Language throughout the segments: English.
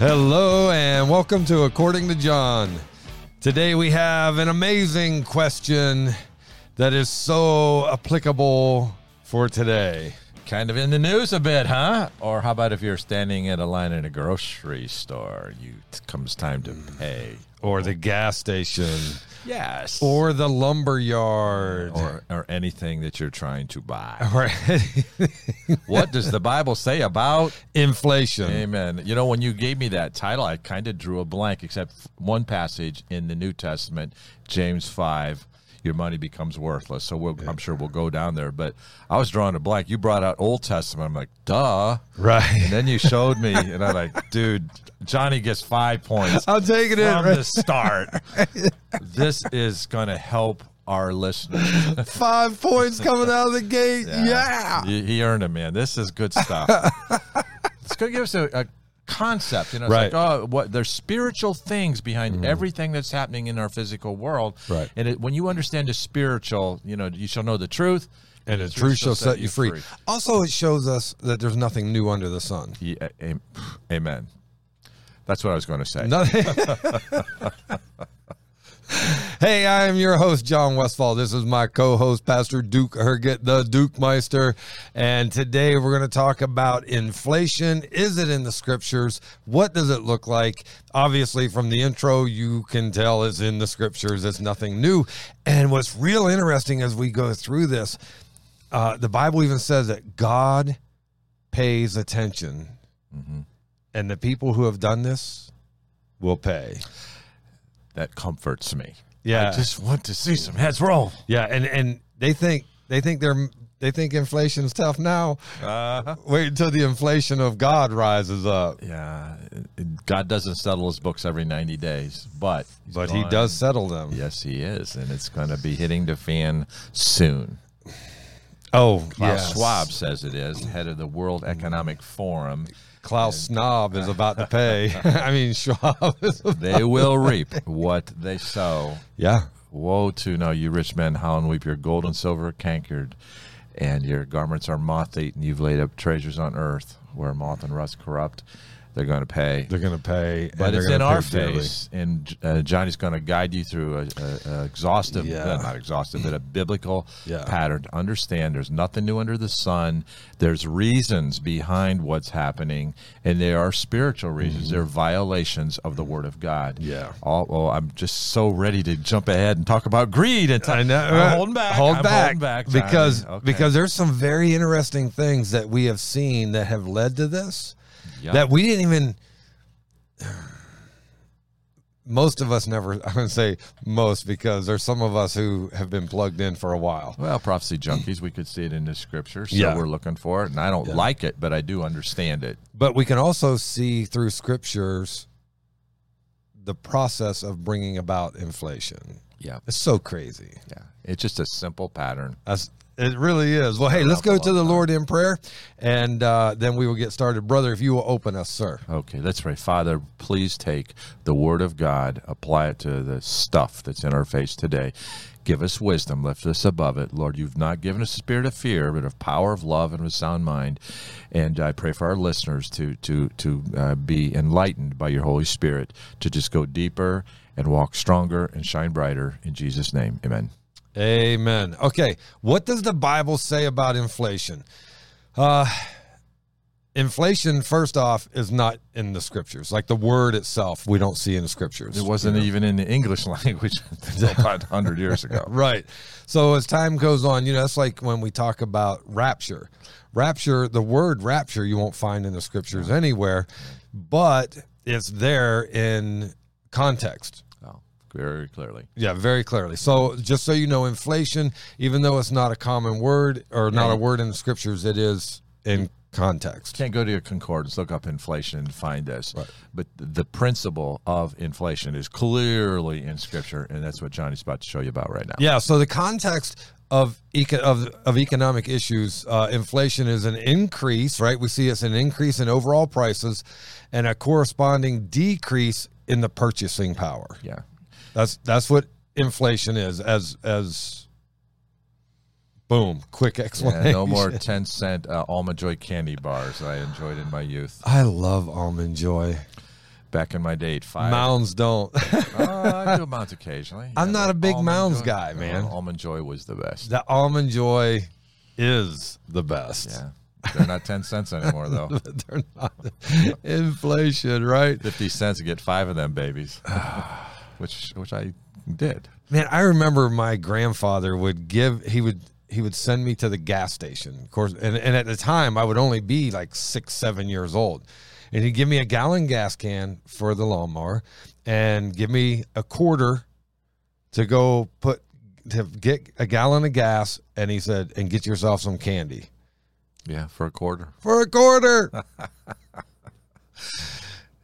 Hello and welcome to According to John. Today we have an amazing question that is so applicable for today. Kind of in the news a bit, huh? Or how about if you're standing in a line in a grocery store, you comes time to pay. Or the gas station, Yes. or the lumber yard, or or anything that you're trying to buy. or what does the Bible say about inflation. Amen. You know, when you gave me that title, I kind of drew a blank, except one passage in the New Testament, James 5, your money becomes worthless. So we'll, I'm sure we'll go down there. But I was drawing a blank. You brought out Old Testament. I'm like, duh. Right. And then you showed me, and I'm like, dude, Johnny gets five points I'm taking it. from right? the start. this is going to help our listeners. Five points coming out of the gate. Yeah. He, he earned it, man. This is good stuff. it's going to give us a, a concept. You know, it's Right. like, oh, what there's spiritual things behind mm-hmm. everything that's happening in our physical world. Right. And it, when you understand the spiritual, you know, you shall know the truth, And the truth shall set you free. Also, it shows us that there's nothing new under the sun. Yeah, amen. That's what I was going to say. Hey, I am your host, John Westfall. This is my co host, Pastor Duke Herget, the Duke Meister. And today we're going to talk about inflation. Is it in the scriptures? What does it look like? Obviously, from the intro, you can tell it's in the scriptures. It's nothing new. And what's real interesting as we go through this, uh, the Bible even says that God pays attention. And the people who have done this will pay. That comforts me. Yeah. I just want to see some heads roll. Yeah, and and they think they think they're they think inflation's tough now. Uh-huh. Wait until the inflation of God rises up. Yeah, God doesn't settle his books every 90 days, but But he does settle them. Yes, he is, and it's going to be hitting the fan soon. Oh, Klaus yes. Schwab says it is, head of the World Economic Forum. Klaus Snob is about to pay. I mean, Schwab is. They will reap what they sow. Yeah. Woe to now, you rich men, howl and weep. Your gold and silver are cankered, and your garments are moth eaten. You've laid up treasures on earth where moth and rust corrupt. They're going to pay. They're going to pay. But and it's in our pay dearly. face, and uh, Johnny's going to guide you through a, a, a exhaustive, Yeah. uh, not exhaustive, but a biblical Yeah. pattern to understand. There's nothing new under the sun. There's reasons behind what's happening, and there are spiritual reasons. There are violations of the Word of God. Mm-hmm. Yeah. All, well, I'm just so ready to jump ahead and talk about greed. And I know. I'm holding back. Hold I'm back, holding back because Okay. because there's some very interesting things that we have seen that have led to this Yeah. that we didn't even. Most of us never. I'm going to say most because there's some of us who have been plugged in for a while. Well, prophecy junkies, we could see it in the scripture, so Yeah. we're looking for it. And I don't like it, but I do understand it. But we can also see through scriptures the process of bringing about inflation. Yeah. It's so crazy. Yeah. It's just a simple pattern. That's, it really is. Well, hey, let's go to the Lord in prayer, and uh, then we will get started. Brother, if you will open us, sir. Okay, let's pray. Father, please take the word of God, apply it to the stuff that's in our face today. Give us wisdom, lift us above it. Lord, you've not given us a spirit of fear, but of power, of love, and of a sound mind. And I pray for our listeners to to to uh, be enlightened by your Holy Spirit, to just go deeper and walk stronger and shine brighter. In Jesus' name, amen. Amen. Okay, what does the Bible say about inflation? Uh, inflation, first off, is not in the scriptures. Like the word itself, we don't see in the scriptures. It wasn't even in the English language until about 100 years ago. Right. So as time goes on, you know, that's like when we talk about rapture. Rapture, the word rapture, you won't find in the scriptures anywhere, but it's there in context. Very clearly. Yeah, very clearly. So just so you know, inflation, even though it's not a common word or not a word in the scriptures, it is in context. can't go to your concordance, look up inflation and find this. But the principle of inflation is clearly in Scripture, and that's what Johnny's about to show you about right now. Yeah. So the context of eco- of of economic issues, uh, inflation is an increase, right? We see it's an increase in overall prices, and a corresponding decrease in the purchasing power. Yeah. That's that's what inflation is. As as boom, quick explanation. Yeah, no more 10 cent uh, Almond Joy candy bars that I enjoyed in my youth. I love almond joy. back in my day, five. Mounds don't. Oh, I do mounds occasionally. I'm not a big Mounds Joy- guy, no, man. almond Joy was the best. the almond joy is the best. Yeah, they're not ten cents anymore though. They're not inflation, right? Fifty cents to get five of them babies, which which I did. Man, I remember my grandfather would give he would he would send me to the gas station. Of course, and, and at the time I would only be like six, seven years old. And he'd give me a gallon gas can for the lawnmower and give me a quarter to go put to get a gallon of gas and he said, and get yourself some candy. Yeah, for a quarter. For a quarter.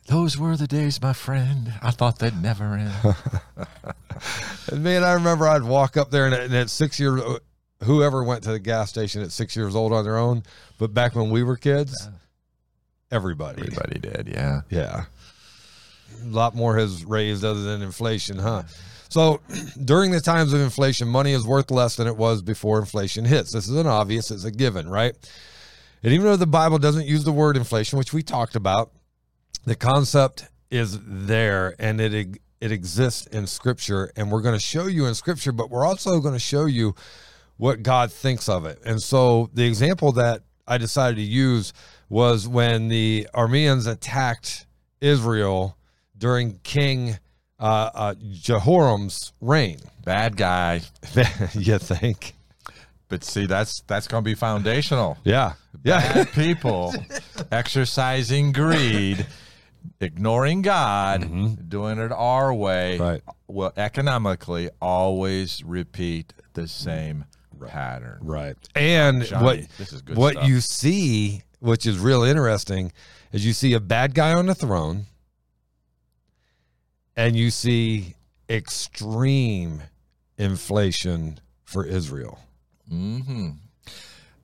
Those were the days, my friend. I thought they'd never end. And man, I remember I'd walk up there and, at- and at six years, uh, whoever went to the gas station at six years old on their own, but back when we were kids, everybody, Everybody did. Yeah. yeah, a lot more has raised other than inflation, huh? So during the times of inflation, money is worth less than it was before inflation hits. This is an obvious; it's a given, right? And even though the Bible doesn't use the word inflation, which we talked about, the concept is there and it it exists in scripture and we're going to show you in scripture but we're also going to show you what God thinks of it. And so the example that I decided to use was when the Armenians attacked Israel during King uh, uh, Jehoram's reign. Bad guy. you think? But see, that's that's going to be foundational. Yeah. Yeah. Bad people exercising greed, ignoring God, doing it our way. Right. Will economically always repeat the same pattern. Right. And Johnny, what this is good what stuff. you see, which is real interesting, is you see a bad guy on the throne and you see extreme inflation for Israel. Mm-hmm.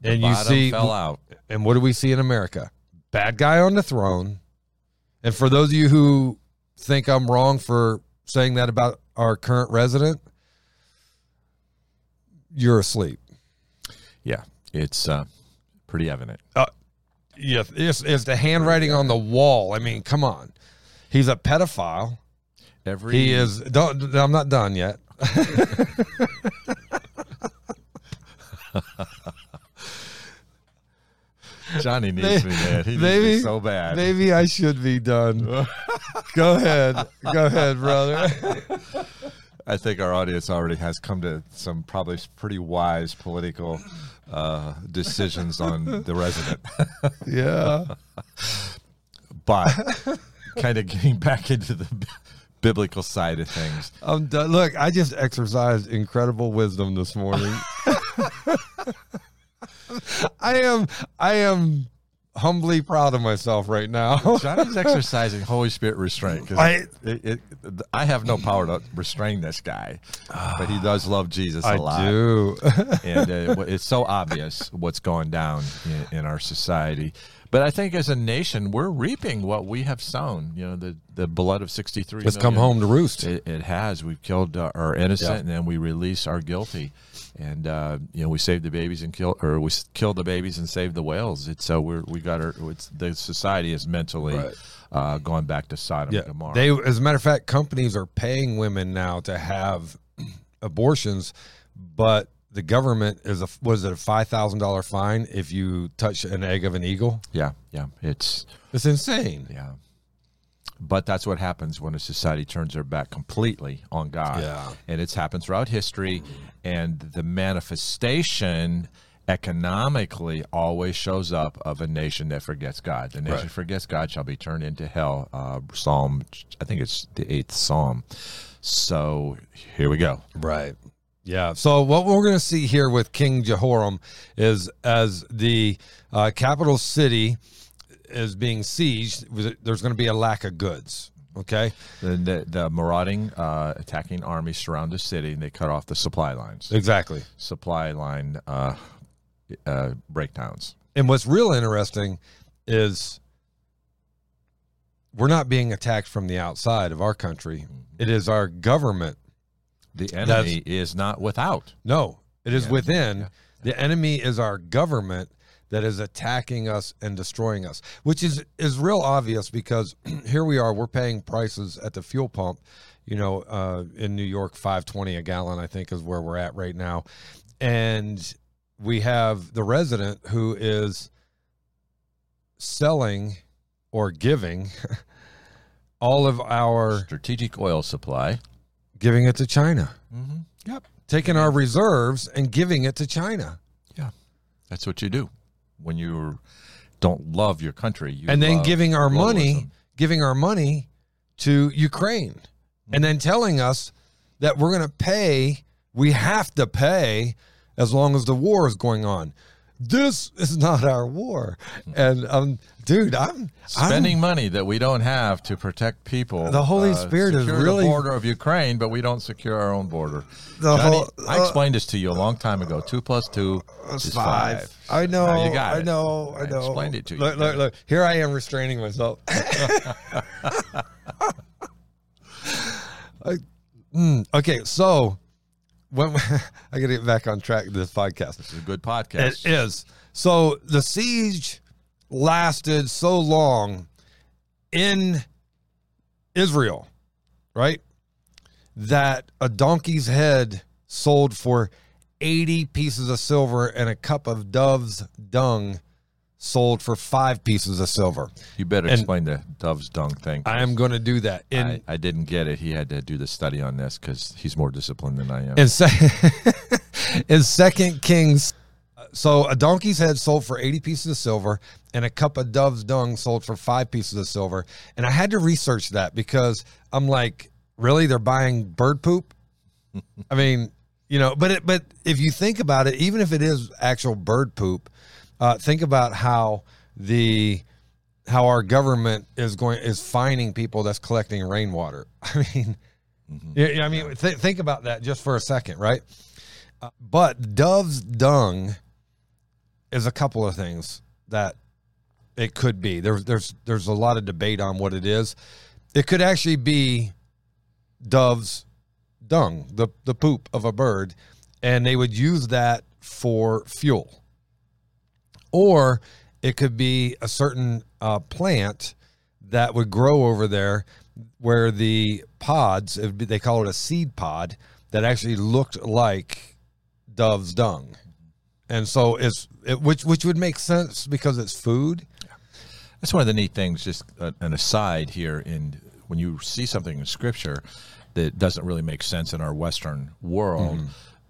And you see fell out. and what do we see in America? Bad guy on the throne. And for those of you who think I'm wrong for saying that about our current resident, you're asleep. Yeah, it's uh, pretty evident. Yeah, it's, it's the handwriting on the wall. I mean, come on. He's a pedophile. Every He is. Don't. I'm not done yet. Johnny needs me, man. He needs Maybe me so bad. Maybe I should be done. Go ahead. Go ahead, brother. I think our audience already has come to some probably pretty wise political uh, decisions on the resident. yeah. but kind of getting back into the biblical side of things. I'm done. Look, I just exercised incredible wisdom this morning. I am. I am humbly proud of myself right now. Johnny's exercising Holy Spirit restraint because I- it, it, I have no power to restrain this guy, but he does love Jesus a I lot. do. and uh, it's so obvious what's going down in, in our society. But I think as a nation, we're reaping what we have sown. You know, the, the blood of 63 It's come home to roost. It, it has. We've killed uh, our innocent, Yeah. and then we release our guilty. And uh, you know, we saved the babies and kill, or we killed the babies and saved the whales. It's so we're we got our. It's the society is mentally Right. uh, going back to Sodom Yeah, and Gomorrah. they. As a matter of fact, companies are paying women now to have abortions, but the government is a was it a five thousand dollar fine if you touch an egg of an eagle? yeah, yeah. It's It's insane. Yeah. But that's what happens when a society turns their back completely on God. Yeah. And it's happened throughout history. And the manifestation economically always shows up of a nation that forgets God. The nation Right. forgets God shall be turned into hell. Uh, Psalm, I think it's the eighth Psalm. So here we go. Right. Yeah. So what we're going to see here with King Jehoram is as the uh, capital city is being sieged, there's going to be a lack of goods. Okay. The, the, the marauding, uh, attacking armies surround the city and they cut off the supply lines. Exactly. Supply line uh, uh, breakdowns. And what's real interesting is we're not being attacked from the outside of our country. It is our government. The enemy is not without. No, it is Yeah. within. Yeah. The enemy is our government that is attacking us and destroying us, which is is real obvious because here we are, we're paying prices at the fuel pump, you know, uh, in New York, five twenty a gallon, I think is where we're at right now, and we have the resident who is selling or giving all of our Strategic oil supply. giving it to China, Mm-hmm. Yep. taking our reserves and giving it to China. Yeah. That's what you do when you don't love your country. You and then giving our money giving our money to Ukraine and then telling us that we're going to pay we have to pay as long as the war is going on. This is not our war. And um dude i'm spending money that we don't have to protect people. The Holy Spirit is secure the border of Ukraine, but we don't secure our own border. Johnny, whole- I uh, explained this to you a long time ago. Two plus two is five. I know. Now you got I know. I I know. explained it to you. Look, look, look. Here I am restraining myself. I- mm, okay, so when I got to get back on track this podcast. It's a good podcast. It is. So the siege lasted so long in Israel, right? That a donkey's head sold for 80 pieces of silver and a cup of dove's dung sold for five pieces of silver. You better And- explain the dove's dung thing. I am going to do that. In I, I didn't get it. He had to do the study on this because he's more disciplined than I am. in, se- in Second Kings, so a donkey's head sold for 80 pieces of silver and a cup of dove's dung sold for five pieces of silver. And I had to research that because I'm like, really? They're buying bird poop? I mean, you know, but it, but if you think about it, even if it is actual bird poop, uh, think about how the how our government is going is fining people that's collecting rainwater. I mean, yeah, yeah, I mean, th- think about that just for a second, right? Uh, but dove's dung is a couple of things that it could be. There's there's there's a lot of debate on what it is. It could actually be dove's dung, the the poop of a bird, and they would use that for fuel. Or it could be a certain uh, plant that would grow over there where the pods, be- they call it a seed pod, that actually looked like dove's dung. And so it's it, which which would make sense because it's food. That's one of the neat things. Just an aside here, in when you see something in Scripture that doesn't really make sense in our Western world,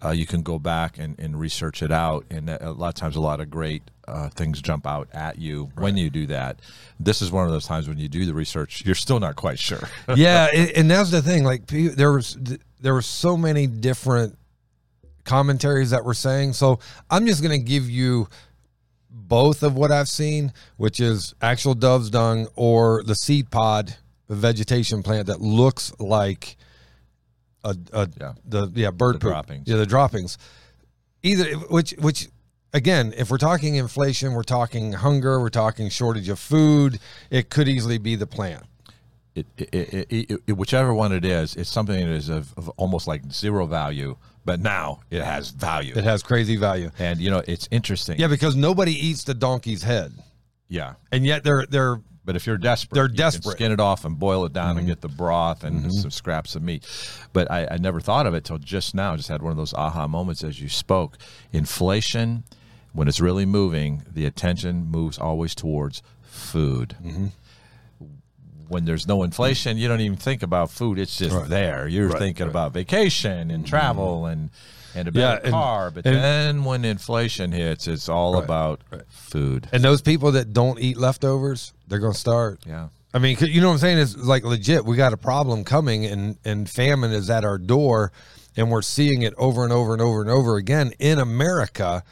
uh, you can go back and, and research it out. And a lot of times, a lot of great uh, things jump out at you when you do that. This is one of those times when you do the research, you're still not quite sure. yeah, and, and that's the thing. Like there was there were so many different commentaries that were saying. So I'm just going to give you both of what I've seen, which is actual dove's dung or the seed pod, the vegetation plant that looks like a, a Yeah. the yeah bird The poop. droppings. Yeah, the droppings. Either which which again, if we're talking inflation, we're talking hunger, we're talking shortage of food. It could easily be the plant. it, it, it, it, it, whichever one it is, it's something that is of, of almost like zero value, but now it has value. It has crazy value. and you know, it's interesting. Yeah, because nobody eats the donkey's head, Yeah. and yet they're they're But if you're desperate, They're you desperate. Mm-hmm. skin it off and boil it down and get the broth and some scraps of meat. But I, I never thought of it till just now. I Just had one of those aha moments as you spoke. Inflation, when it's really moving, the attention moves always towards food. Mm-hmm. When there's no inflation, you don't even think about food. It's just Right. there. You're Right, thinking right. about vacation and travel mm-hmm. and and a Yeah, better and- car. But and- then when inflation hits, it's all about food. and those people that don't eat leftovers, they're gonna start. Yeah. I mean, you know what I'm saying? It's like legit. We got a problem coming, and and famine is at our door, and we're seeing it over and over and over and over again in America,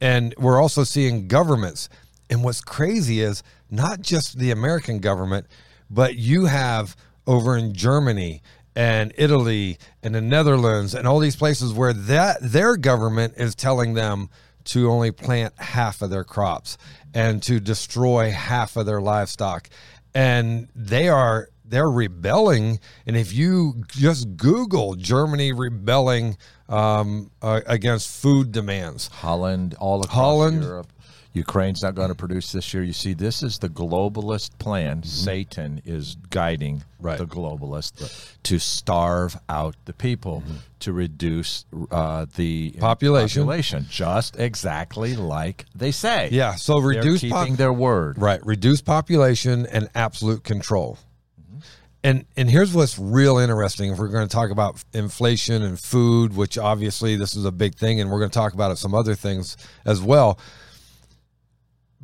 and we're also seeing governments. And what's crazy is not just the American government, but you have over in Germany and Italy and the Netherlands and all these places where that their government is telling them to only plant half of their crops and to destroy half of their livestock and they are they're rebelling and if you just google germany rebelling um, uh, against food demands Holland, all across Holland. Europe. Ukraine's not going to produce this year. You see, this is the globalist plan. Satan is guiding Mm-hmm. Right. the globalists to starve out the people, to reduce uh, the Mm-hmm. Population. population, just exactly like they say. Yeah. So They're reduce keeping pop- their word. Right. Reduce population and absolute control. Mm-hmm. And and here's what's real interesting. If we're going to talk about inflation and food, which obviously this is a big thing, and we're going to talk about it, some other things as well.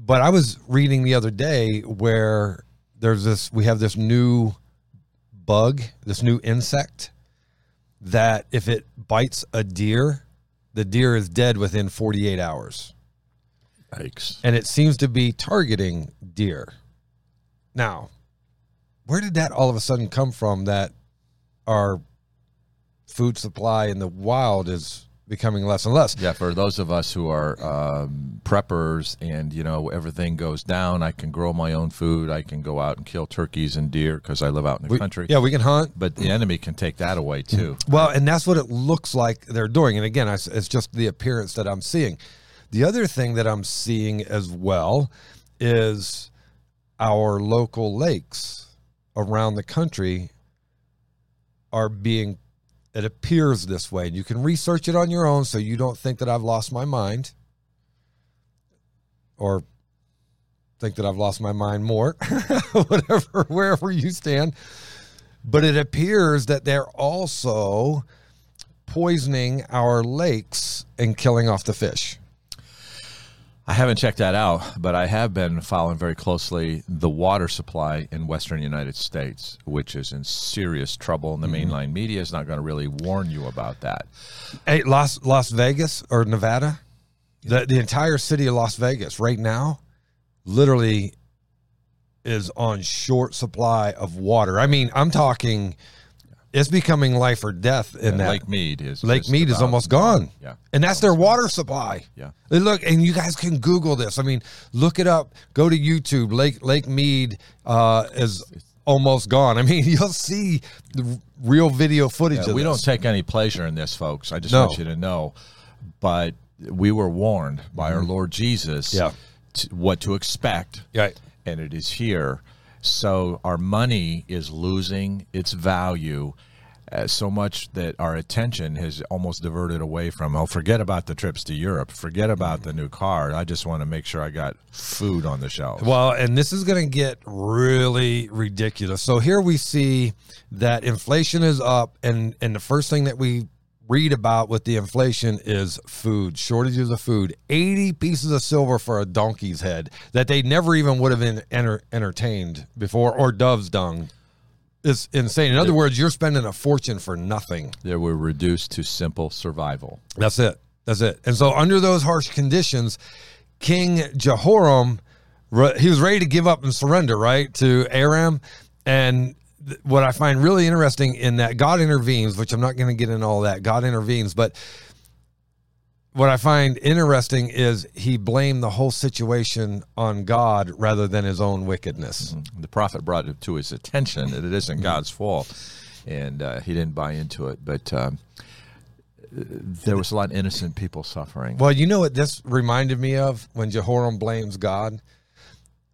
But I was reading the other day where there's this we have this new bug, this new insect that if it bites a deer, the deer is dead within 48 hours Yikes. and it seems to be targeting deer. Now, where did that all of a sudden come from that our food supply in the wild is becoming less and less? Yeah, for those of us who are um, preppers and, you know, everything goes down, I can grow my own food. I can go out and kill turkeys and deer because I live out in the We- country. Yeah, we can hunt. But the enemy can take that away too. Well, and that's what it looks like they're doing. And again, it's just the appearance that I'm seeing. The other thing that I'm seeing as well is our local lakes around the country are being, it appears this way. You can research it on your own so you don't think that I've lost my mind or think that I've lost my mind more, whatever, wherever you stand. But it appears that they're also poisoning our lakes and killing off the fish. I haven't checked that out, but I have been following very closely the water supply in western United States, which is in serious trouble. And the mm-hmm. mainline media is not going to really warn you about that. Hey, Las Las Vegas or Nevada, the the entire city of Las Vegas right now, literally, is on short supply of water. I mean, I'm talking, it's becoming life or death in And that. Lake Mead is Lake Mead is almost gone. Yeah. And that's their water supply. Yeah. Look, and you guys can Google this. I mean, look it up. Go to YouTube. Lake Lake Mead uh, is almost gone. I mean, you'll see the real video footage Yeah, we this. don't take any pleasure in this, folks. I just No. want you to know. But we were warned by our Lord Jesus Mm-hmm. Yeah. to, what to expect, Right. and it is here. So our money is losing its value. Uh, so much that our attention has almost diverted away from oh forget about the trips to Europe forget about the new car I just want to make sure I got food on the shelf Well, and this is going to get really ridiculous. So here we see that inflation is up, and and the first thing that we read about with the inflation is food shortages of food. Eighty pieces of silver for a donkey's head that they never even would have been enter, entertained before, or dove's dung. It's insane. In other words, you're spending a fortune for nothing. they were reduced to simple survival That's it. That's it. And so, under those harsh conditions, King Jehoram, he was ready to give up and surrender, right, to Aram. And th- what I find really interesting in that God intervenes, which I'm not going to get into all that. God intervenes, but what I find interesting is he blamed the whole situation on God rather than his own wickedness. the prophet brought it to his attention that it isn't God's fault, and uh, he didn't buy into it. But um, there was a lot of innocent people suffering. Well, you know what this reminded me of when Jehoram blames God?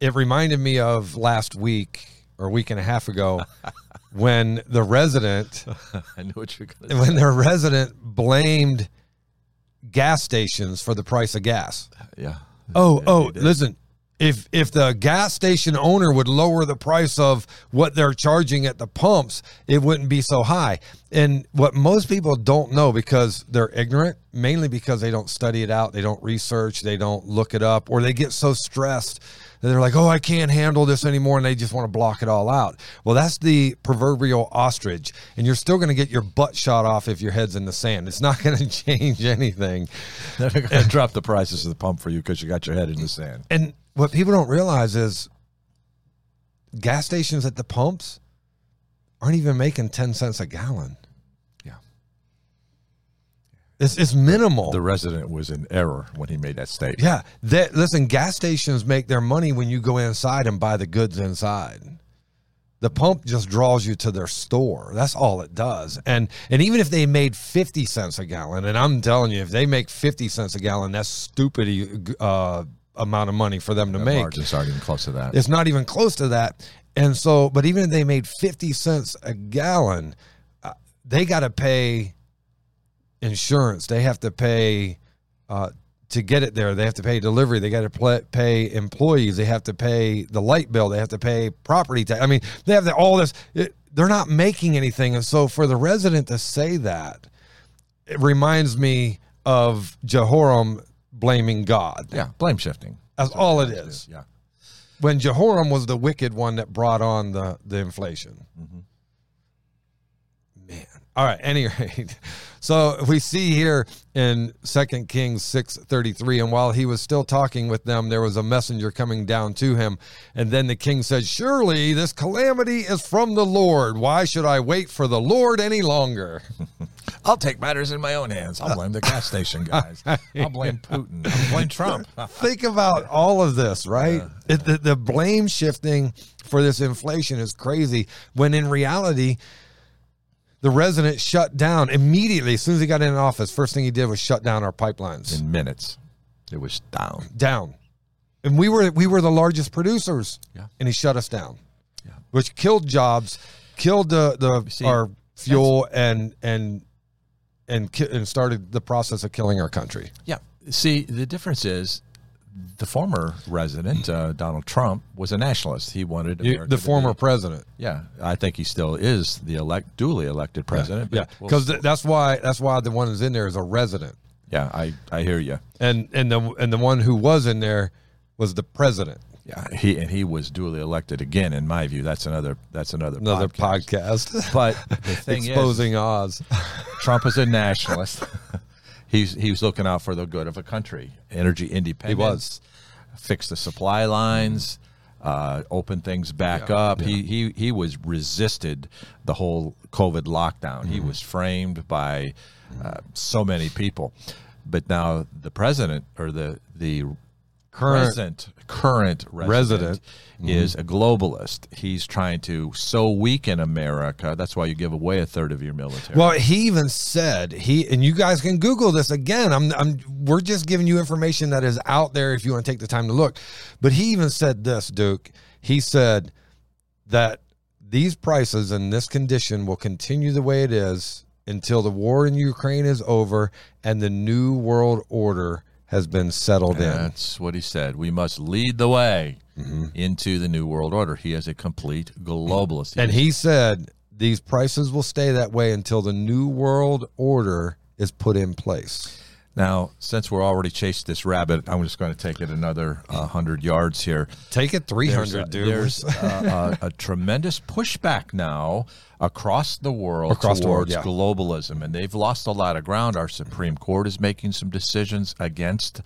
It reminded me of last week or a week and a half ago when the resident I knew what you were going to when their resident blamed gas stations for the price of gas. Uh, yeah. Oh, Yeah, oh, listen. If if the gas station owner would lower the price of what they're charging at the pumps, it wouldn't be so high. And what most people don't know because they're ignorant, mainly because they don't study it out, they don't research, they don't look it up, or they get so stressed that they're like, "Oh, I can't handle this anymore," and they just want to block it all out. Well, that's the proverbial ostrich, and you're still going to get your butt shot off if your head's in the sand. It's not going to change anything. They're going to drop the prices of the pump for you because you got your head in the sand. And what people don't realize is gas stations at the pumps aren't even making 10 cents a gallon. It's, it's minimal. The resident was in error when he made that statement. yeah. That, listen, gas stations make their money when you go inside and buy the goods inside. The pump just draws you to their store. That's all it does. And and even if they made 50 cents a gallon, and I'm telling you, if they make 50 cents a gallon, that's stupid uh, amount of money for them to The make. margins aren't even close to that. It's not even close to that. And so, but even if they made 50 cents a gallon, uh, they got to pay insurance. They have to pay uh, to get it there. They have to pay delivery. They got to pay employees. They have to pay the light bill. They have to pay property tax. I mean, they have to, all this. It, they're not making anything. And so, for the resident to say that, it reminds me of Jehoram blaming God. yeah, blame shifting. That's all it is Yeah. when Jehoram was the wicked one that brought on the the inflation. Man, all right. Any rate, so we see here in Second Kings six thirty three, and while he was still talking with them, there was a messenger coming down to him, and then the king said, "Surely this calamity is from the Lord. Why should I wait for the Lord any longer?" I'll take matters in my own hands. I'll blame the gas station guys. I'll blame Putin. I'll blame Trump. think about all of this, right? It, the, the blame shifting for this inflation is crazy when in reality, the resident shut down immediately as soon as he got in office. First thing he did was shut down our pipelines In minutes, it was down. down, and we were we were the largest producers, Yeah. and he shut us down, Yeah. which killed jobs, killed the the see, our fuel, and and and ki- and started the process of killing our country. Yeah. See, the difference is the former resident, uh, Donald Trump, was a nationalist. He wanted You- the former be- president. yeah, I think he still is the elect, duly elected president. Yeah, but we'll- because that's why that's why the one who's in there is a resident, yeah, I, I hear you. and and the and the one who was in there was the president. Yeah, he and he was duly elected again. In my view, that's another that's another Another podcast. podcast, But the thing is, exposing Oz. Trump is a nationalist. he's he was looking out for the good of a country, energy independence. He was. fix the supply lines, uh, open things back up. He he he was resisted the whole COVID lockdown. He Mm-hmm. was framed by uh, so many people, but now the president or the the Current present current resident, Resident. Mm-hmm. is a globalist. He's trying to so weaken America. That's why you give away a third of your military. Well, he even said he and you guys can Google this again. I'm I'm we're just giving you information that is out there if you want to take the time to look. But he even said this, Duke. He said that these prices and this condition will continue the way it is until the war in Ukraine is over and the new world order has been settled in. That's what he said. We must lead the way Mm-hmm. into the new world order. He is a complete globalist. And he said these prices will stay that way until the new world order is put in place. Now, since we're already chased this rabbit, I'm just going to take it another uh, hundred yards here. Take it There's, 300, a, dude. there's uh, a, a tremendous pushback now across the world Across the world, towards yeah. globalism, and they've lost a lot of ground. Our Supreme Court is making some decisions against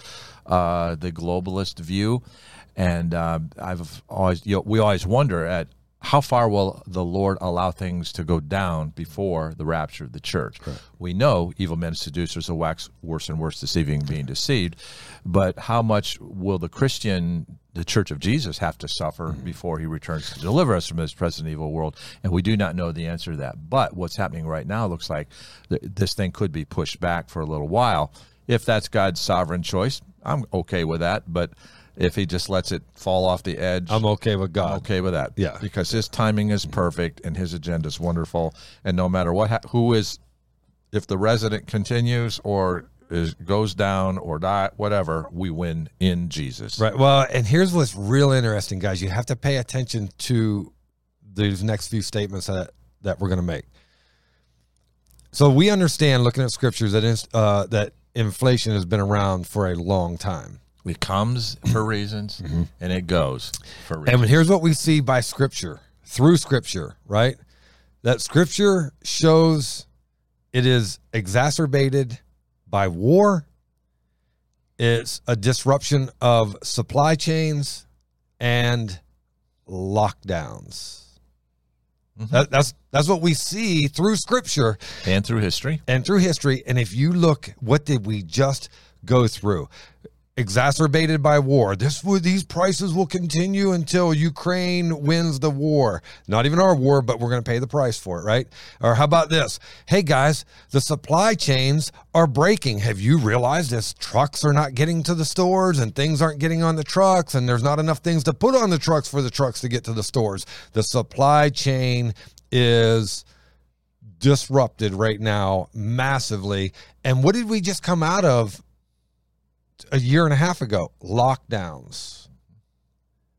uh, the globalist view, and uh, I've always you know, we always wonder at how far will the Lord allow things to go down before the rapture of the church? We know evil men seducers will wax worse and worse, deceiving, being deceived. But how much will the Christian, the Church of Jesus, have to suffer mm-hmm. before he returns to deliver us from this present evil world? And we do not know the answer to that. But what's happening right now looks like th- this thing could be pushed back for a little while. If that's God's sovereign choice, I'm okay with that. But if he just lets it fall off the edge, I'm okay with God. I'm okay with that. Yeah. because his timing is perfect and his agenda is wonderful. And no matter what, ha- who is, if the resident continues or is goes down or die, whatever, we win in Jesus. Right. Well, and here's what's real interesting, guys. You have to pay attention to these next few statements that that we're going to make. So we understand, looking at scriptures, that uh, that inflation has been around for a long time. It comes for reasons mm-hmm. Mm-hmm. and it goes for reasons. And here's what we see by scripture, through scripture, right? That scripture shows it is exacerbated by war. It's a disruption of supply chains and lockdowns. Mm-hmm. That, that's that's what we see through scripture and through history. and through history. And if you look, what did we just go through? Exacerbated by war. This these prices will continue until Ukraine wins the war. Not even our war, but we're going to pay the price for it, right? Or how about this? Hey guys, the supply chains are breaking. Have you realized this trucks are not getting to the stores and things aren't getting on the trucks and there's not enough things to put on the trucks for the trucks to get to the stores. The supply chain is disrupted right now massively. And what did we just come out of a year and a half ago? Lockdowns.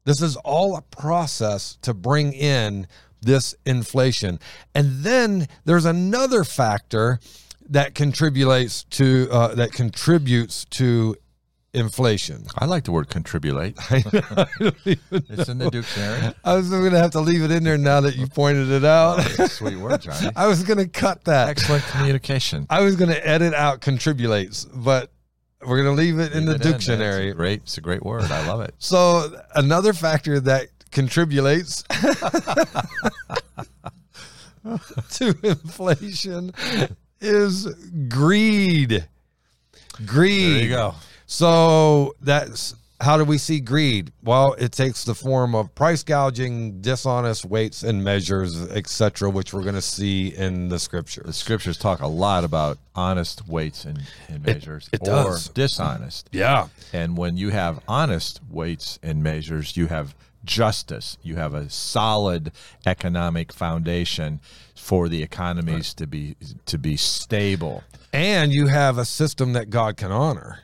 This is all a process to bring in this inflation. And then there's another factor that contributes to uh, that contributes to inflation. I like the word contribute. it's in the dictionary. I was going to have to leave it in there now that you pointed it out. Oh, sweet word, Johnny. I was going to cut that. Excellent communication. I was going to edit out contribulates, but we're going to leave it in the it dictionary. It's a great. It's a great word. I love it. So another factor that contributes to inflation is greed. Greed. There you go. So that's how do we see greed? Well, it takes the form of price gouging, dishonest weights and measures, etc., which we're going to see in the scriptures. The scriptures. talk a lot about honest weights and, and measures, it or does. dishonest. Yeah. And when you have honest weights and measures, you have justice. You have a solid economic foundation for the economies to be to be stable. And you have a system that God can honor.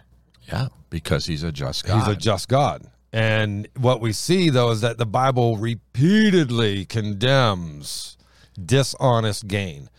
Yeah, because he's a just God. He's a just God. And what we see though is that the Bible repeatedly condemns dishonest gain.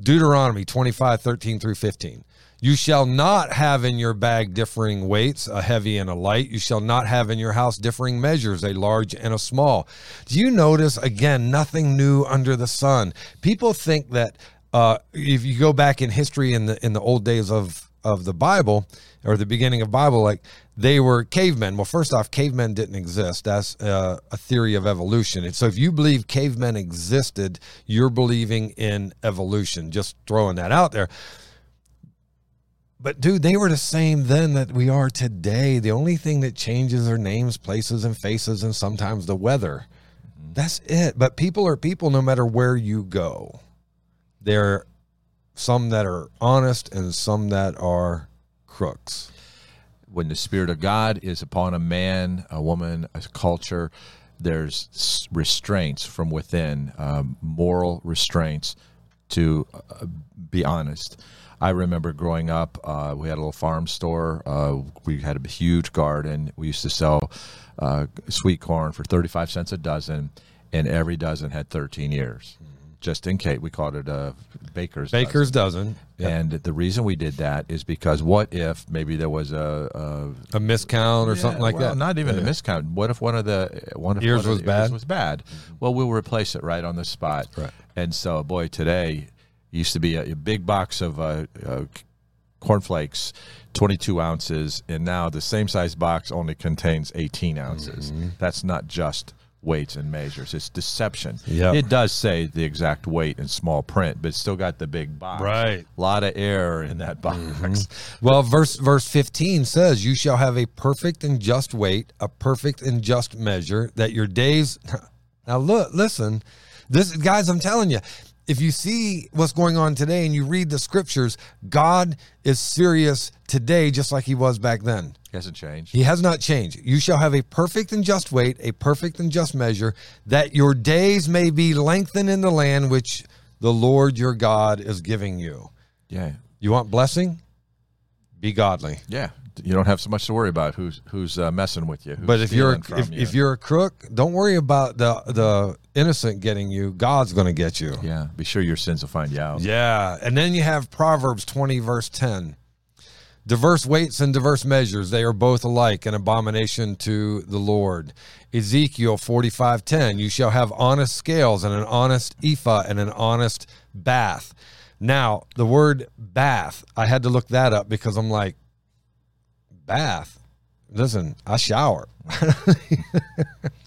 Deuteronomy 25, 13 through 15. You shall not have in your bag differing weights, a heavy and a light. You shall not have in your house differing measures, a large and a small. Do you notice again nothing new under the sun? People think that uh, if you go back in history in the in the old days of of the Bible or the beginning of Bible, like they were cavemen. Well, first off, cavemen didn't exist. That's uh, a theory of evolution. And so if you believe cavemen existed, you're believing in evolution. Just throwing that out there. But dude, they were the same then that we are today. The only thing that changes are names, places, and faces, and sometimes the weather. That's it. But people are people no matter where you go. There are some that are honest and some that are crooks. when the spirit of God is upon a man, a woman, a culture, there's restraints from within, um, moral restraints to uh, be honest. I remember growing up, uh, we had a little farm store. Uh, we had a huge garden. We used to sell uh, sweet corn for 35 cents a dozen, and every dozen had 13 years. Just in case, we called it a baker's. Baker's dozen. Yeah. And the reason we did that is because what if maybe there was a, a A miscount or something like well, that. Not even Yeah. a miscount. What if one of the one of of was the bad? was bad? Well, we'll replace it right on the spot. Right. And so, boy, today used to be a, a big box of uh, uh, cornflakes, twenty-two ounces, and now the same size box only contains eighteen ounces. Mm-hmm. That's not just weights and measures; it's deception. Yep. It does say the exact weight in small print, but it's still got the big box. Right. A lot of error in that box. Mm-hmm. Well, verse verse 15 says, "You shall have a perfect and just weight, a perfect and just measure, that your days." Now look, listen, this guys, I'm telling you, if you see what's going on today and you read the scriptures, God is serious today, just like He was back then. He hasn't changed. He has not changed. You shall have a perfect and just weight, a perfect and just measure, that your days may be lengthened in the land which the Lord your God is giving you. Yeah. You want blessing? Be godly. Yeah, you don't have so much to worry about who's who's uh, messing with you. Who's But if you're if, you. if you're a crook, don't worry about the the innocent getting you. God's going to get you. yeah, be sure your sins will find you out. Yeah, and then you have Proverbs 20 verse 10. Diverse weights and diverse measures, they are both alike, an abomination to the Lord. Ezekiel 45:10, you shall have honest scales and an honest ephah and an honest bath. Now, the word bath, I had to look that up because I'm like bath. Listen, I shower.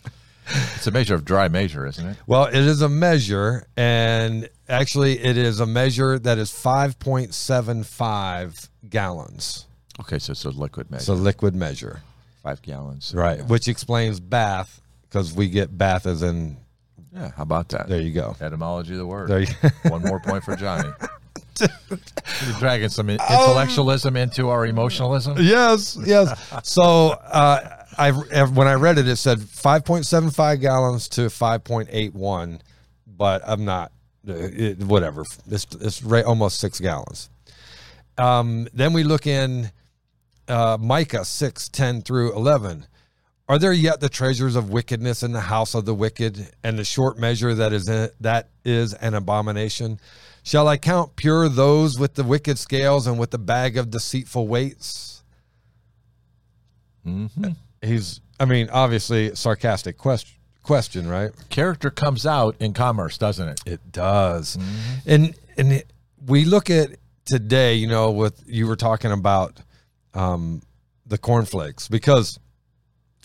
It's a measure of dry measure, isn't it? Well, it is a measure, and actually, it is a measure that is 5.75 gallons. Okay, so it's a liquid measure. So liquid measure, five gallons. right? Yeah. Which explains bath because we get bath as in Yeah, how about that? there you go. Etymology of the word. There you, One more point for Johnny. You're dragging some in- intellectualism into our emotionalism. yes, yes. So uh, I when I read it, it said 5.75 gallons to 5.81, but I'm not. uh, It, whatever. It's it's right, almost six gallons. Um, then we look in uh, Micah 6, 10 through 11. Are there yet the treasures of wickedness in the house of the wicked, and the short measure that is in, that is an abomination? Shall I count pure those with the wicked scales and with the bag of deceitful weights? Mhm. He's, I mean, obviously sarcastic question, question, right? Character comes out in commerce, doesn't it? It does. And and it- we look at today, you know, with you were talking about um, the cornflakes because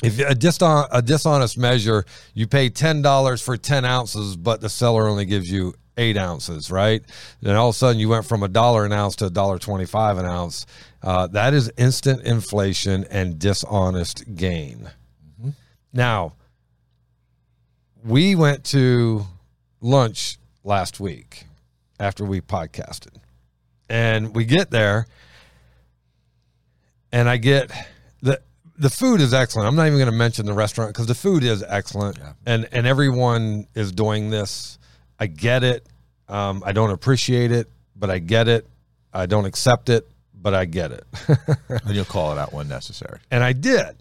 if a, dishon- a dishonest measure, you pay ten dollars for ten ounces, but the seller only gives you eight ounces, right? Then all of a sudden you went from a dollar an ounce to a dollar twenty-five an ounce. Uh, that is instant inflation and dishonest gain. Now, we went to lunch last week after we podcasted. And we get there and I get the the food is excellent. I'm not even going to mention the restaurant cuz the food is excellent Yeah. and and everyone is doing this. I get it. Um, I don't appreciate it, but I get it. I don't accept it, but I get it. And you'll call it out when necessary. and I did.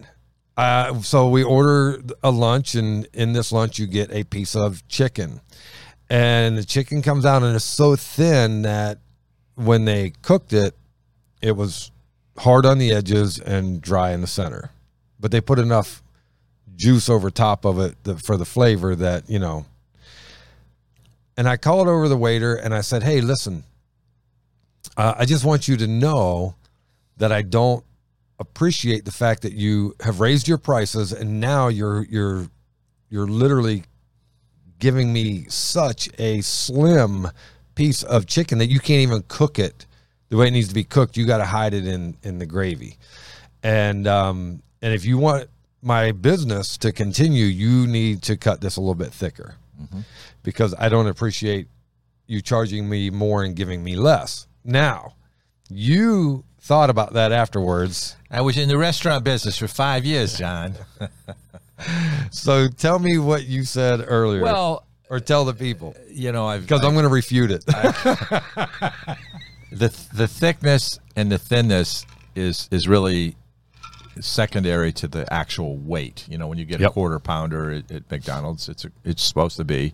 Uh, so we order a lunch, and in this lunch, you get a piece of chicken, and the chicken comes out and it's so thin that when they cooked it, it was hard on the edges and dry in the center. But they put enough juice over top of it for the flavor that you know. And I called over the waiter and I said, "Hey, listen, uh, I just want you to know that I don't appreciate the fact that you have raised your prices and now you're you're you're literally giving me such a slim piece of chicken that you can't even cook it the way it needs to be cooked. You got to hide it in in the gravy, and um, and if you want my business to continue, you need to cut this a little bit thicker because I don't appreciate you charging me more and giving me less. Now, you thought about that afterwards. I was in the restaurant business for five years, John. So tell me what you said earlier. Well, or tell the people uh, you know, I've because I'm going to refute it. the the thickness and the thinness is is really secondary to the actual weight. You know, when you get Yep. a quarter pounder at, at McDonald's, it's a, it's supposed to be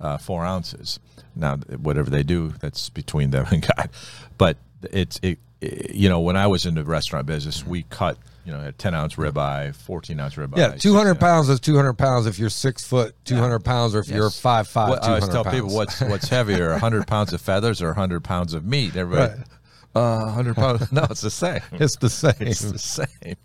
uh, four ounces. Now, whatever they do, that's between them and God. But it's it, it- you know, when I was in the restaurant business, we cut you know a ten ounce ribeye, fourteen ounce ribeye. yeah, 200 pounds is 200 pounds if you're six foot, 200 pounds, or if you're five five. What, I always tell pounds. people what's what's heavier, hundred pounds of feathers or hundred pounds of meat. Everybody, uh, hundred pounds. No, it's the same. it's the same. It's the same.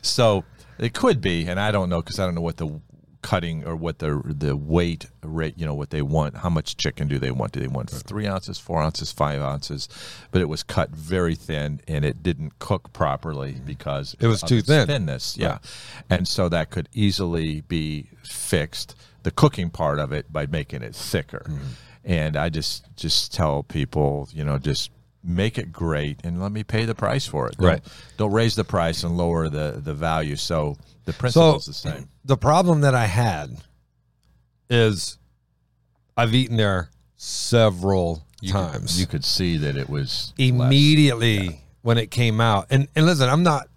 So it could be, and I don't know because I don't know what the cutting or what the the weight rate. You know what they want. How much chicken do they want? Do they want three ounces, four ounces, five ounces? But it was cut very thin, and it didn't cook properly because It was too thin. Thinness, yeah, and so that could easily be fixed. The cooking part of it by making it thicker, Mm-hmm. and I just just tell people, you know, just make it great and let me pay the price for it. Don't- Right. Don't raise the price and lower the the value. So the principle's So the same. the problem that I had is I've eaten there several You could- times. you could see that it was immediately when it came out. And and listen, I'm not.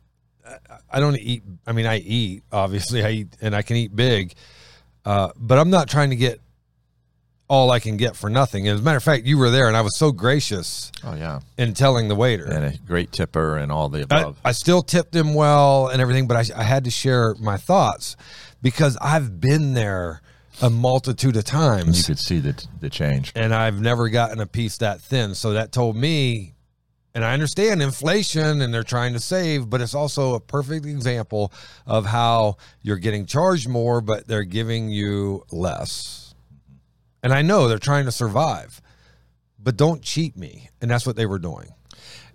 I don't eat. I mean, I eat. Obviously, I eat, and I can eat big. Uh, but I'm not trying to get all I can get for nothing. As a matter of fact, you were there, and I was so gracious Oh yeah, in telling the waiter. and a great tipper and all the I, above. I still tipped him well and everything, but I, I had to share my thoughts because I've been there a multitude of times. And you could see the the change. and I've never gotten a piece that thin. So that told me, and I understand inflation and they're trying to save, but it's also a perfect example of how you're getting charged more, but they're giving you less. And I know they're trying to survive, but don't cheat me. And that's what they were doing.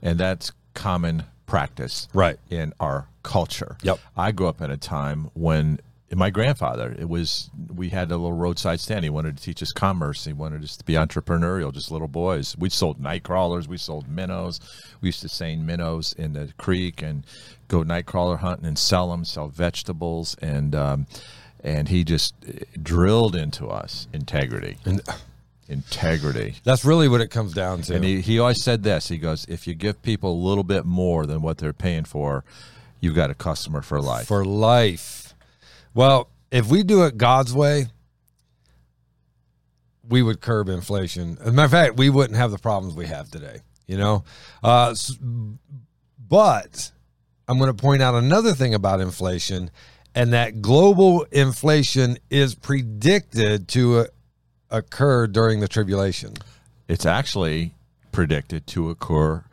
and that's common practice Right. in our culture. Yep. I grew up in a time when my grandfather, it was we had a little roadside stand. He wanted to teach us commerce. He wanted us to be entrepreneurial, just little boys. We sold night crawlers, we sold minnows. We used to seine minnows in the creek and go night crawler hunting and sell them, sell vegetables, and um, and he just drilled into us integrity, And integrity. that's really what it comes down to. And he, he always said this. He goes, if you give people a little bit more than what they're paying for, you've got a customer for life. for life. Well, if we do it God's way, we would curb inflation. As a matter of fact, we wouldn't have the problems we have today. You know, uh, but I'm going to point out another thing about inflation, and that global inflation is predicted to uh, occur during the tribulation. it's actually predicted to occur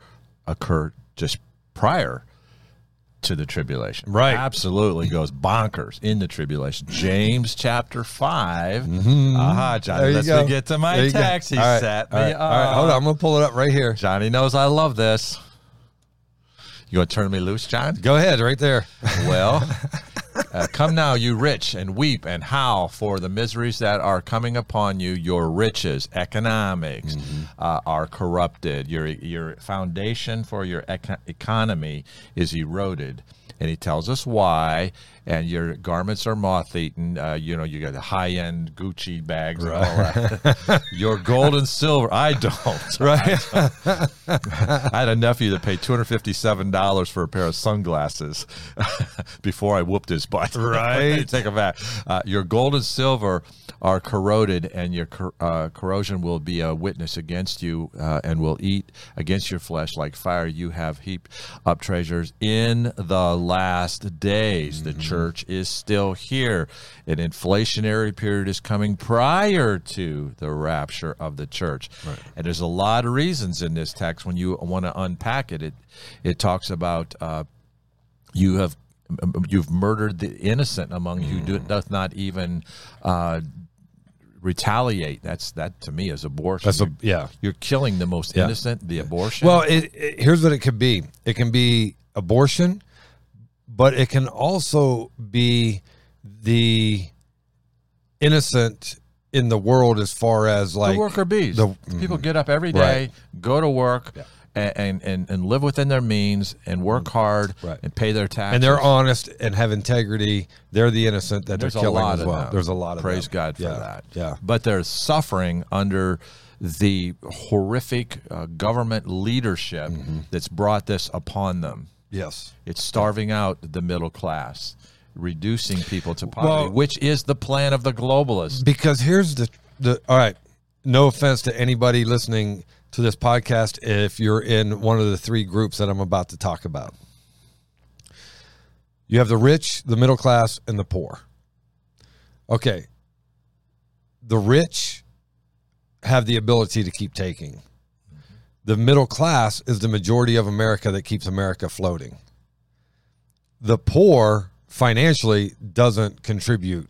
occur just prior to the tribulation. Right. Absolutely goes bonkers in the tribulation. James chapter 5 Aha, Johnny. Let's me get to my text. He right, set all me right, up. all right, hold on. I'm going to pull it up right here. Johnny knows I love this. You want to turn me loose, John? Go ahead, right there. Well, uh, come now, you rich, and weep and howl for the miseries that are coming upon you. Your riches, economics, uh, are corrupted. Your your foundation for your eco- economy is eroded. And he tells us why. And your garments are moth eaten. Uh, you know, you got the high end Gucci bags and all that. your gold and silver. I don't. Right. I had a nephew that paid two hundred fifty-seven dollars for a pair of sunglasses before I whooped his butt. Right. Take them back. Uh, your gold and silver are corroded, and your cor- uh, corrosion will be a witness against you, uh, and will eat against your flesh like fire. You have heaped up treasures in the last days. The church is still here. An inflationary period is coming prior to the rapture of the church, and there's a lot of reasons in this text when you want to unpack it. It it talks about. Uh, you have you've murdered the innocent among you who do, doth not even uh, retaliate that's that to me is abortion That's a, you're, yeah. you're killing the most Yeah. innocent the abortion Well, it, it- here's what it could be. It can be abortion, but it can also be the innocent in the world as far as like the worker bees the- people get up every day Right. go to work a- and, and and live within their means and work hard Right. and pay their taxes and they're honest and have integrity. They're the innocent that There's they're a killing lot as of well. There's a lot of praise them. God for Yeah, that. Yeah. but they're suffering under the horrific uh, government leadership Mm-hmm. that's brought this upon them. Yes. It's starving out the middle class, reducing people to poverty, Well- which is the plan of the globalists. Because here's the the all right. No offense to anybody listening to this podcast if you're in one of the three groups that I'm about to talk about. You have the rich, the middle class, and the poor. Okay. The rich have the ability to keep taking. The middle class is the majority of America that keeps America floating. The poor financially doesn't contribute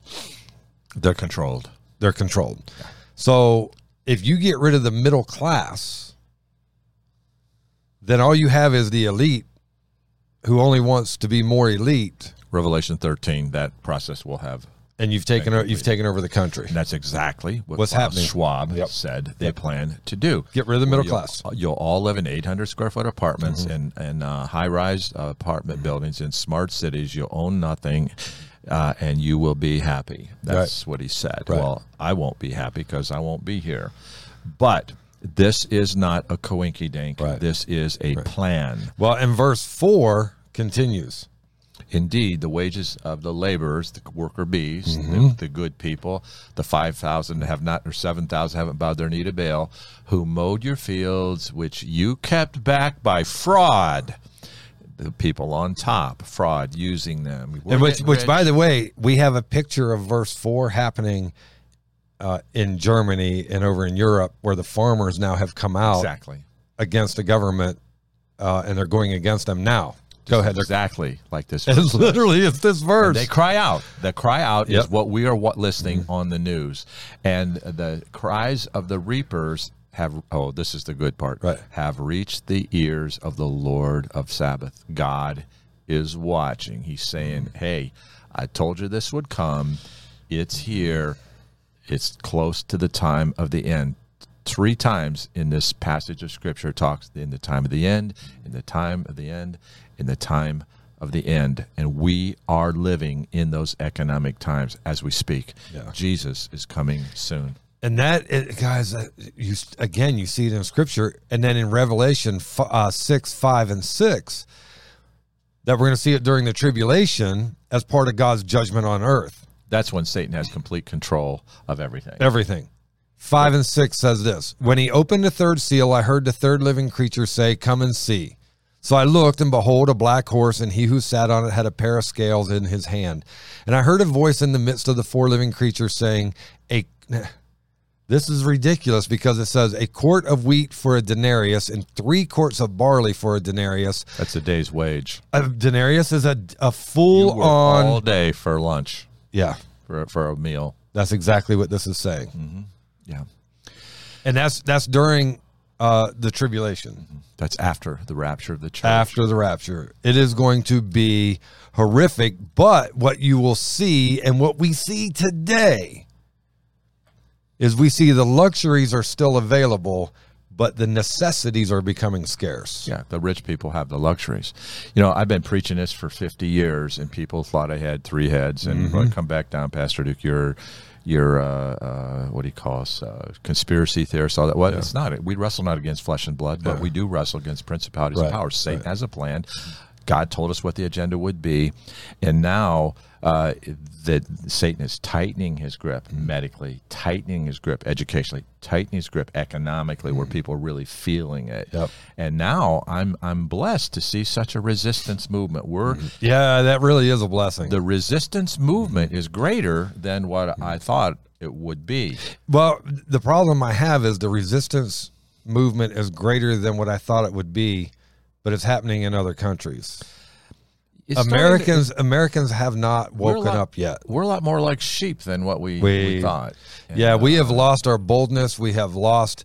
They're controlled. they're controlled. So if you get rid of the middle class, then all you have is the elite who only wants to be more elite, Revelation 13, that process will have. And you've taken o- you've taken over the country. And that's exactly what What's Klaus happening. Schwab Yep. said they plan to do. Get rid of the middle You'll- class. You'll all live in 800 square foot apartments Mm-hmm. and and uh, high rise uh, apartment buildings in smart cities. You'll own nothing, uh, and you will be happy. That's what he said. Right. Well, I won't be happy because I won't be here. But this is not a coinky dink. Right. This is a plan. Well, and verse four continues. Indeed, the wages of the laborers, the worker bees, Mm-hmm. the, the good people, the 5,000 have not, or 7,000 haven't bowed their knee to Baal, who mowed your fields, which you kept back by fraud. The people on top, fraud, using them. We're and which, which by the way, we have a picture of verse four happening uh, in Germany and over in Europe, where the farmers now have come out exactly. against the government, uh, and they're going against them now. Go ahead. Exactly like this. it's literally it's this verse. They cry out. The cry out Yep. is what we are what listening mm-hmm. on the news, and the cries of the reapers have oh this is the good part Right. have reached the ears of the Lord of Sabaoth. God is watching. He's saying, mm-hmm. "Hey, I told you this would come. It's here. It's close to the time of the end." Three times in this passage of scripture talks in the time of the end, in the time of the end, in the time of the end, and we are living in those economic times as we speak. Yeah. Jesus is coming soon. And that, it, guys, you again, you see it in Scripture, and then in Revelation f- uh, six, five, and six, that we're going to see it during the tribulation as part of God's judgment on earth. That's when Satan has complete control of everything. Everything. Five and six says this: When he opened the third seal, I heard the third living creature say, "Come and see." So I looked, and behold, a black horse, and he who sat on it had a pair of scales in his hand. And I heard a voice in the midst of the four living creatures saying, "A." This is ridiculous because it says a quart of wheat for a denarius and three quarts of barley for a denarius. That's a day's wage. A denarius is a, a full on. all day for lunch, yeah, for for a meal. that's exactly what this is saying. Mm-hmm. Yeah, And that's that's during uh, the tribulation. that's after the rapture of the church. after the rapture. It is going to be horrific, but what you will see and what we see today is we see the luxuries are still available, but the necessities are becoming scarce. Yeah, the rich people have the luxuries. You know, I've been preaching this for 50 years, and people thought I had three heads. And Mm-hmm. come back down, Pastor Duke, you're, you're uh, uh, what do you call us? Uh, conspiracy theorist, all that. Well, it's not. We wrestle not against flesh and blood, but we do wrestle against principalities Right, and powers. Satan has a plan. God told us what the agenda would be, and now uh, that Satan is tightening his grip medically, tightening his grip educationally, tightening his grip economically, where mm-hmm. people are really feeling it. Yep. And now I'm I'm blessed to see such a resistance movement. We're mm-hmm. Yeah, that really is a blessing. the resistance movement mm-hmm. is greater than what I thought it would be. well, the problem I have is the resistance movement is greater than what I thought it would be, but it's happening in other countries. It's starting to- Americans Americans have not woken lot- up yet. We're a lot more like sheep than what we, We- we thought. And, Yeah, we uh, have lost our boldness. We have lost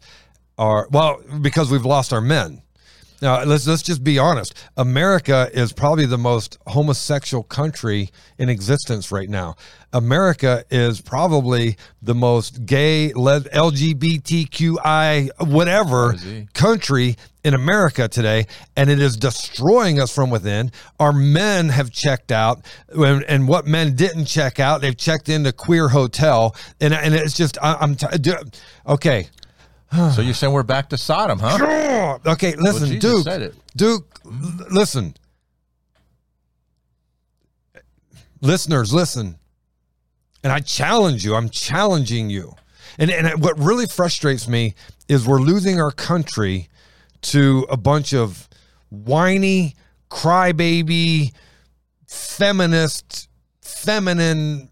our well because we've lost our men. Now let's let's just be honest. America is probably the most homosexual country in existence right now. America is probably the most gay, LGBTQI, whatever country in America today, and it is destroying us from within. Our men have checked out, and, and what men didn't check out, they've checked into queer hotel, and and it's just I, I'm t- okay. So you're saying we're back to Sodom, huh? Okay, listen, Jesus Duke. said it. Duke, listen. Listeners, listen. And I challenge you. I'm challenging you. And and what really frustrates me is we're losing our country to a bunch of whiny, crybaby, feminist, feminine,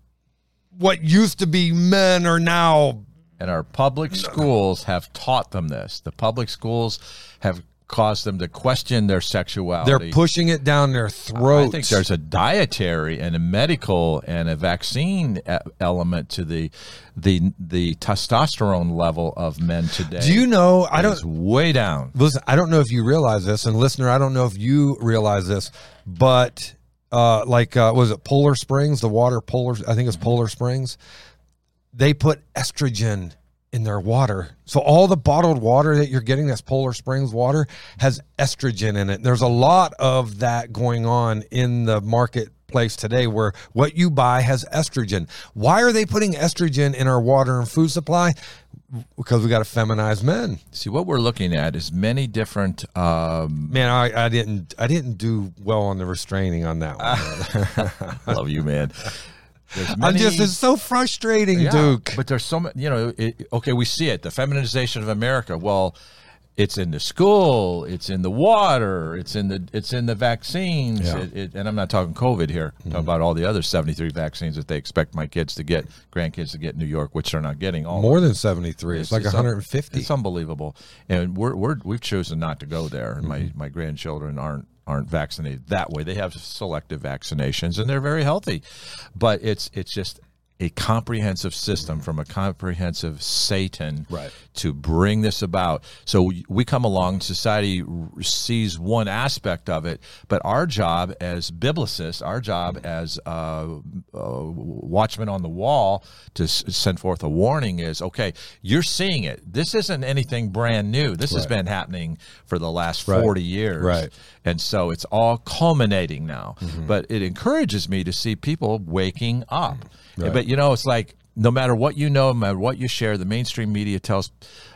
what used to be men are now And our public schools have taught them this. The public schools have caused them to question their sexuality. they're pushing it down their throats. I think there's a dietary and a medical and a vaccine element to the the the testosterone level of men today. Do you know? I don't. way down. Listen, I don't know if you realize this, and listener, I don't know if you realize this, but uh, like uh, was it Polar Springs, the water Polar? I think it's Polar Springs. They put estrogen in their water, so all the bottled water that you're getting, that's Polar Springs water, has estrogen in it. There's a lot of that going on in the marketplace today, where what you buy has estrogen. Why are they putting estrogen in our water and food supply? Because we got to feminize men. See what we're looking at is many different. Um, Man, I, I didn't I didn't do well on the restraining on that one. Love you, man. There's I'm just it's so frustrating, Yeah, Duke. But there's so many, you know, it, okay, we see it, the feminization of America. Well, it's in the school, it's in the water, it's in the it's in the vaccines, Yeah. it, it, and I'm not talking COVID here. I'm talking about all the other 73 vaccines that they expect my kids to get, grandkids to get in New York, which they're not getting. All More than 73. It's, like un- 150. It's unbelievable, and we're, we're we've chosen not to go there. And Mm-hmm. my my grandchildren aren't aren't vaccinated that way. They have selective vaccinations, and they're very healthy, but it's it's just a comprehensive system from a comprehensive Satan Right. to bring this about. So we- come along, society sees one aspect of it, but our job as biblicists, our job as uh, uh, watchmen on the wall to s- send forth a warning is okay, you're seeing it. This isn't anything brand new. This has been happening for the last Right. 40 years. Right. And so it's all culminating now. Mm-hmm. But it encourages me to see people waking up. Right. But you know, it's like no matter what you know, no matter what you share, the mainstream media tells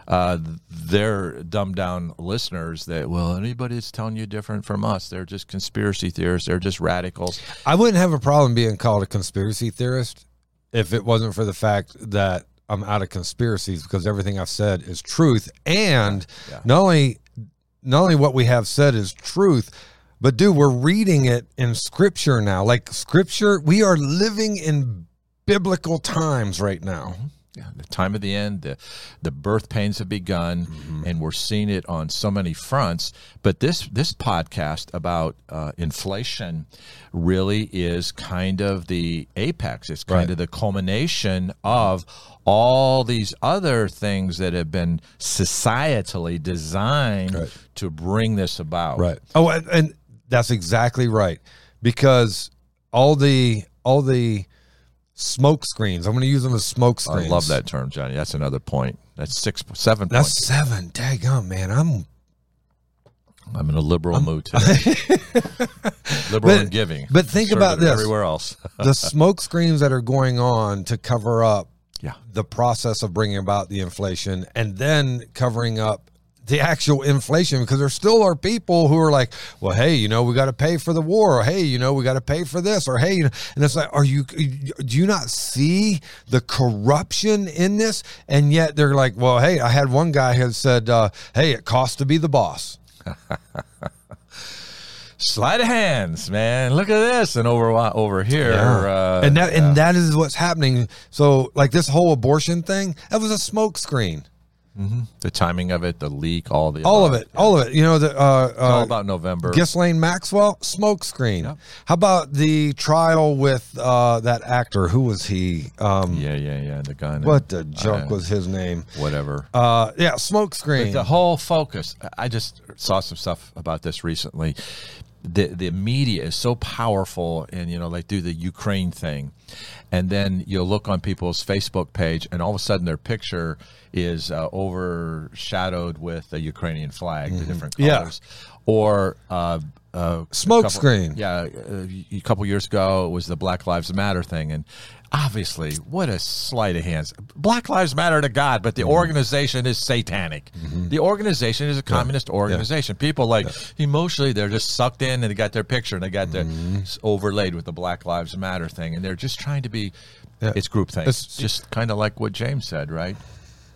uh, their dumbed down listeners that, well, anybody that's telling you different from us, they're just conspiracy theorists, they're just radicals. I wouldn't have a problem being called a conspiracy theorist if it wasn't for the fact that I'm out of conspiracies because everything I've said is truth. And Yeah. not only not only what we have said is truth, but dude, we're reading it in scripture now. Like scripture, we are living in biblical times right now. Yeah, the time of the end, the the birth pains have begun, and we're seeing it on so many fronts. But this this podcast about uh, inflation really is kind of the apex. It's kind Right. of the culmination of all these other things that have been societally designed Right. to bring this about. Right. Oh, and, and that's exactly right. Because all the all the smoke screens, I'm going to use them as smoke screens. I love that term, Johnny. That's another point. That's six, seven That's points. seven. Daggum, man. I'm I'm in a liberal mood today. liberal But- in giving. but think about this. Everywhere else. the smoke screens that are going on to cover up yeah. the process of bringing about the inflation and then covering up the actual inflation because there still are people who are like, well, hey, you know, we got to pay for the war, or hey, you know, we got to pay for this, or hey, you know, and it's like, are you, do you not see the corruption in this? And yet they're like, well, hey, I had one guy who said, uh, hey, it costs to be the boss. Sleight of hands, man. Look at this. And over over here. Uh, and that yeah. and that is what's happening. So, like this whole abortion thing, that was a smoke screen. the timing of it, the leak, all the All of it, all of it. You know, the uh, It's all uh, about November. Ghislaine Maxwell, smoke screen. How about the trial with uh, that actor? Who was he? Um, yeah, yeah, yeah. The gun. What the junk was his name? Whatever. Uh, yeah, smokescreen. the whole focus. I just saw some stuff about this recently. The the media is so powerful, and you know, like do the Ukraine thing, and then you'll look on people's Facebook page, and all of a sudden their picture is uh, overshadowed with the Ukrainian flag, the different Mm-hmm. Yeah. colors, or. Uh, uh, Smoke screen. Yeah, uh, a couple years ago it was the Black Lives Matter thing, and obviously, what a sleight of hands. Black Lives Matter to God, but the Mm-hmm. organization is satanic. The organization is a communist organization. People like emotionally, they're just sucked in, and they got their picture, and they got their Mm-hmm. s overlaid with the Black Lives Matter thing, and they're just trying to be. Yeah. It's groupthink. It's- It's just kind of like what James said, right?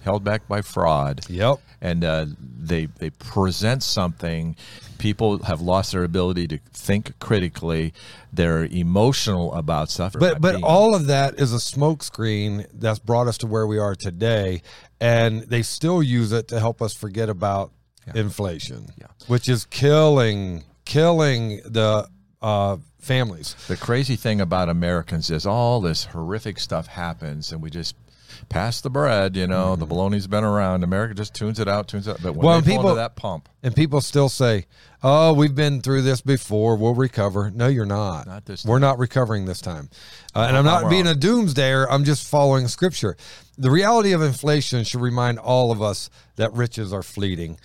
Held back by fraud Yep. and uh, they they present something. People have lost their ability to think critically. They're emotional about stuff. But but Being- all of that is a smokescreen that's brought us to where we are today, and they still use it to help us forget about inflation, Yeah. which is killing killing the uh, families. the crazy thing about Americans is all this horrific stuff happens, and we just pass the bread. You know, the baloney's been around. America just tunes it out, tunes it. Out. But when Mm-hmm. Well, people- that pump, And people still say, "Oh, we've been through this before. We'll recover." No, you're not. Not this We're not recovering this time. Uh, and I'm not I'm being a doomsdayer. I'm just following scripture. The reality of inflation should remind all of us that riches are fleeting.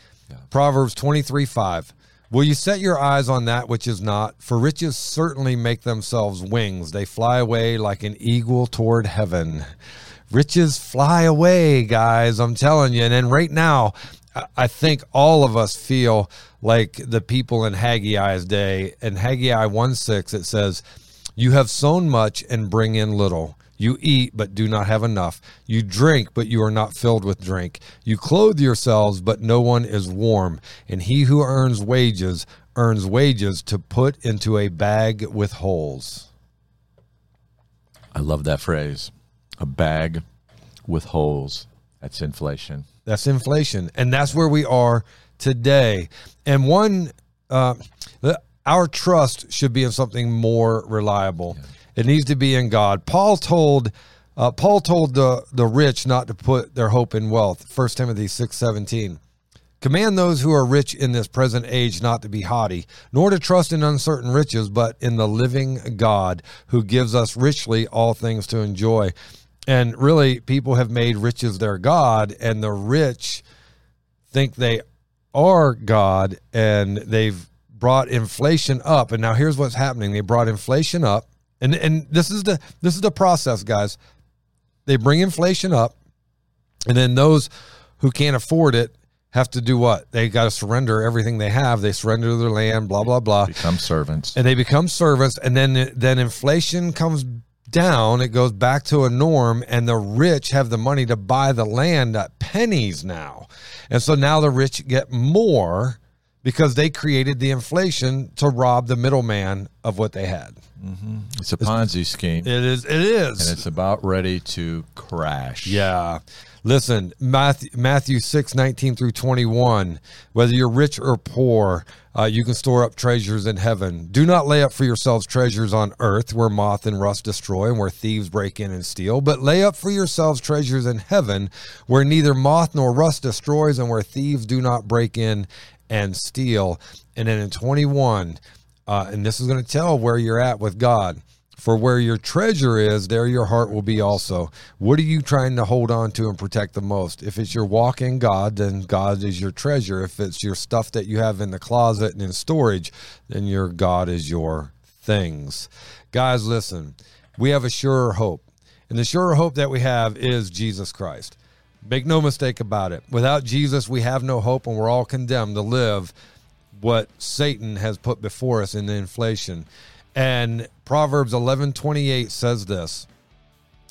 Proverbs 23 5. Will you set your eyes on that which is not? For riches certainly make themselves wings. They fly away like an eagle toward heaven. Riches fly away, guys. I'm telling you. And then right now, I- think all of us feel like the people in Haggai's day. In Haggai 1 6, it says, You have sown much and bring in little. You eat, but do not have enough. You drink, but you are not filled with drink. You clothe yourselves, but no one is warm. And he who earns wages earns wages to put into a bag with holes. I love that phrase: a bag with holes. That's inflation. That's inflation, and that's where we are today. And one, uh, our trust should be in something more reliable. It needs to be in God. Paul told Uh, Paul told the, the rich not to put their hope in wealth. 1 Timothy 6 17. Command those who are rich in this present age not to be haughty, nor to trust in uncertain riches, but in the living God who gives us richly all things to enjoy. And really, people have made riches their God, and the rich think they are God, and they've brought inflation up. And now here's what's happening: they brought inflation up, and and this is the this is the process, guys. They bring inflation up, and then those who can't afford it have to do what? They got to surrender everything they have. They surrender their land, blah blah blah, Become servants. and they become servants. And then then inflation comes down. It goes back to a norm, and the rich have the money to buy the land at pennies now. And so now the rich get more because they created the inflation to rob the middleman of what they had. Mm-hmm. It's a Ponzi scheme. It is. It is. and it's about ready to crash. Yeah. Listen, Matthew, Matthew 6, 19 through 21. Whether you're rich or poor, uh, you can store up treasures in heaven. Do not lay up for yourselves treasures on earth where moth and rust destroy and where thieves break in and steal, but lay up for yourselves treasures in heaven where neither moth nor rust destroys and where thieves do not break in and steal. And then in 21, uh, and this is going to tell where you're at with God. For where your treasure is, there your heart will be also. What are you trying to hold on to and protect the most? If it's your walk in God, then God is your treasure. If it's your stuff that you have in the closet and in storage, then your God is your things. Guys, listen, we have a surer hope. And the surer hope that we have is Jesus Christ. Make no mistake about it. Without Jesus, we have no hope, and we're all condemned to live what Satan has put before us in the inflation. And Proverbs 11:28 says this: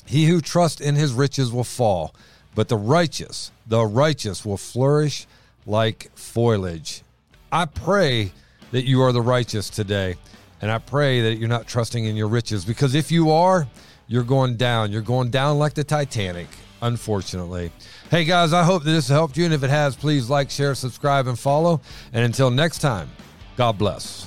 He who trusts in his riches will fall, but the righteous, the righteous will flourish like foliage. I pray that you are the righteous today, and I pray that you're not trusting in your riches because if you are, you're going down. You're going down like the Titanic, unfortunately. Hey guys, I hope that this helped you, and if it has, please like, share, subscribe, and follow. And until next time, God bless.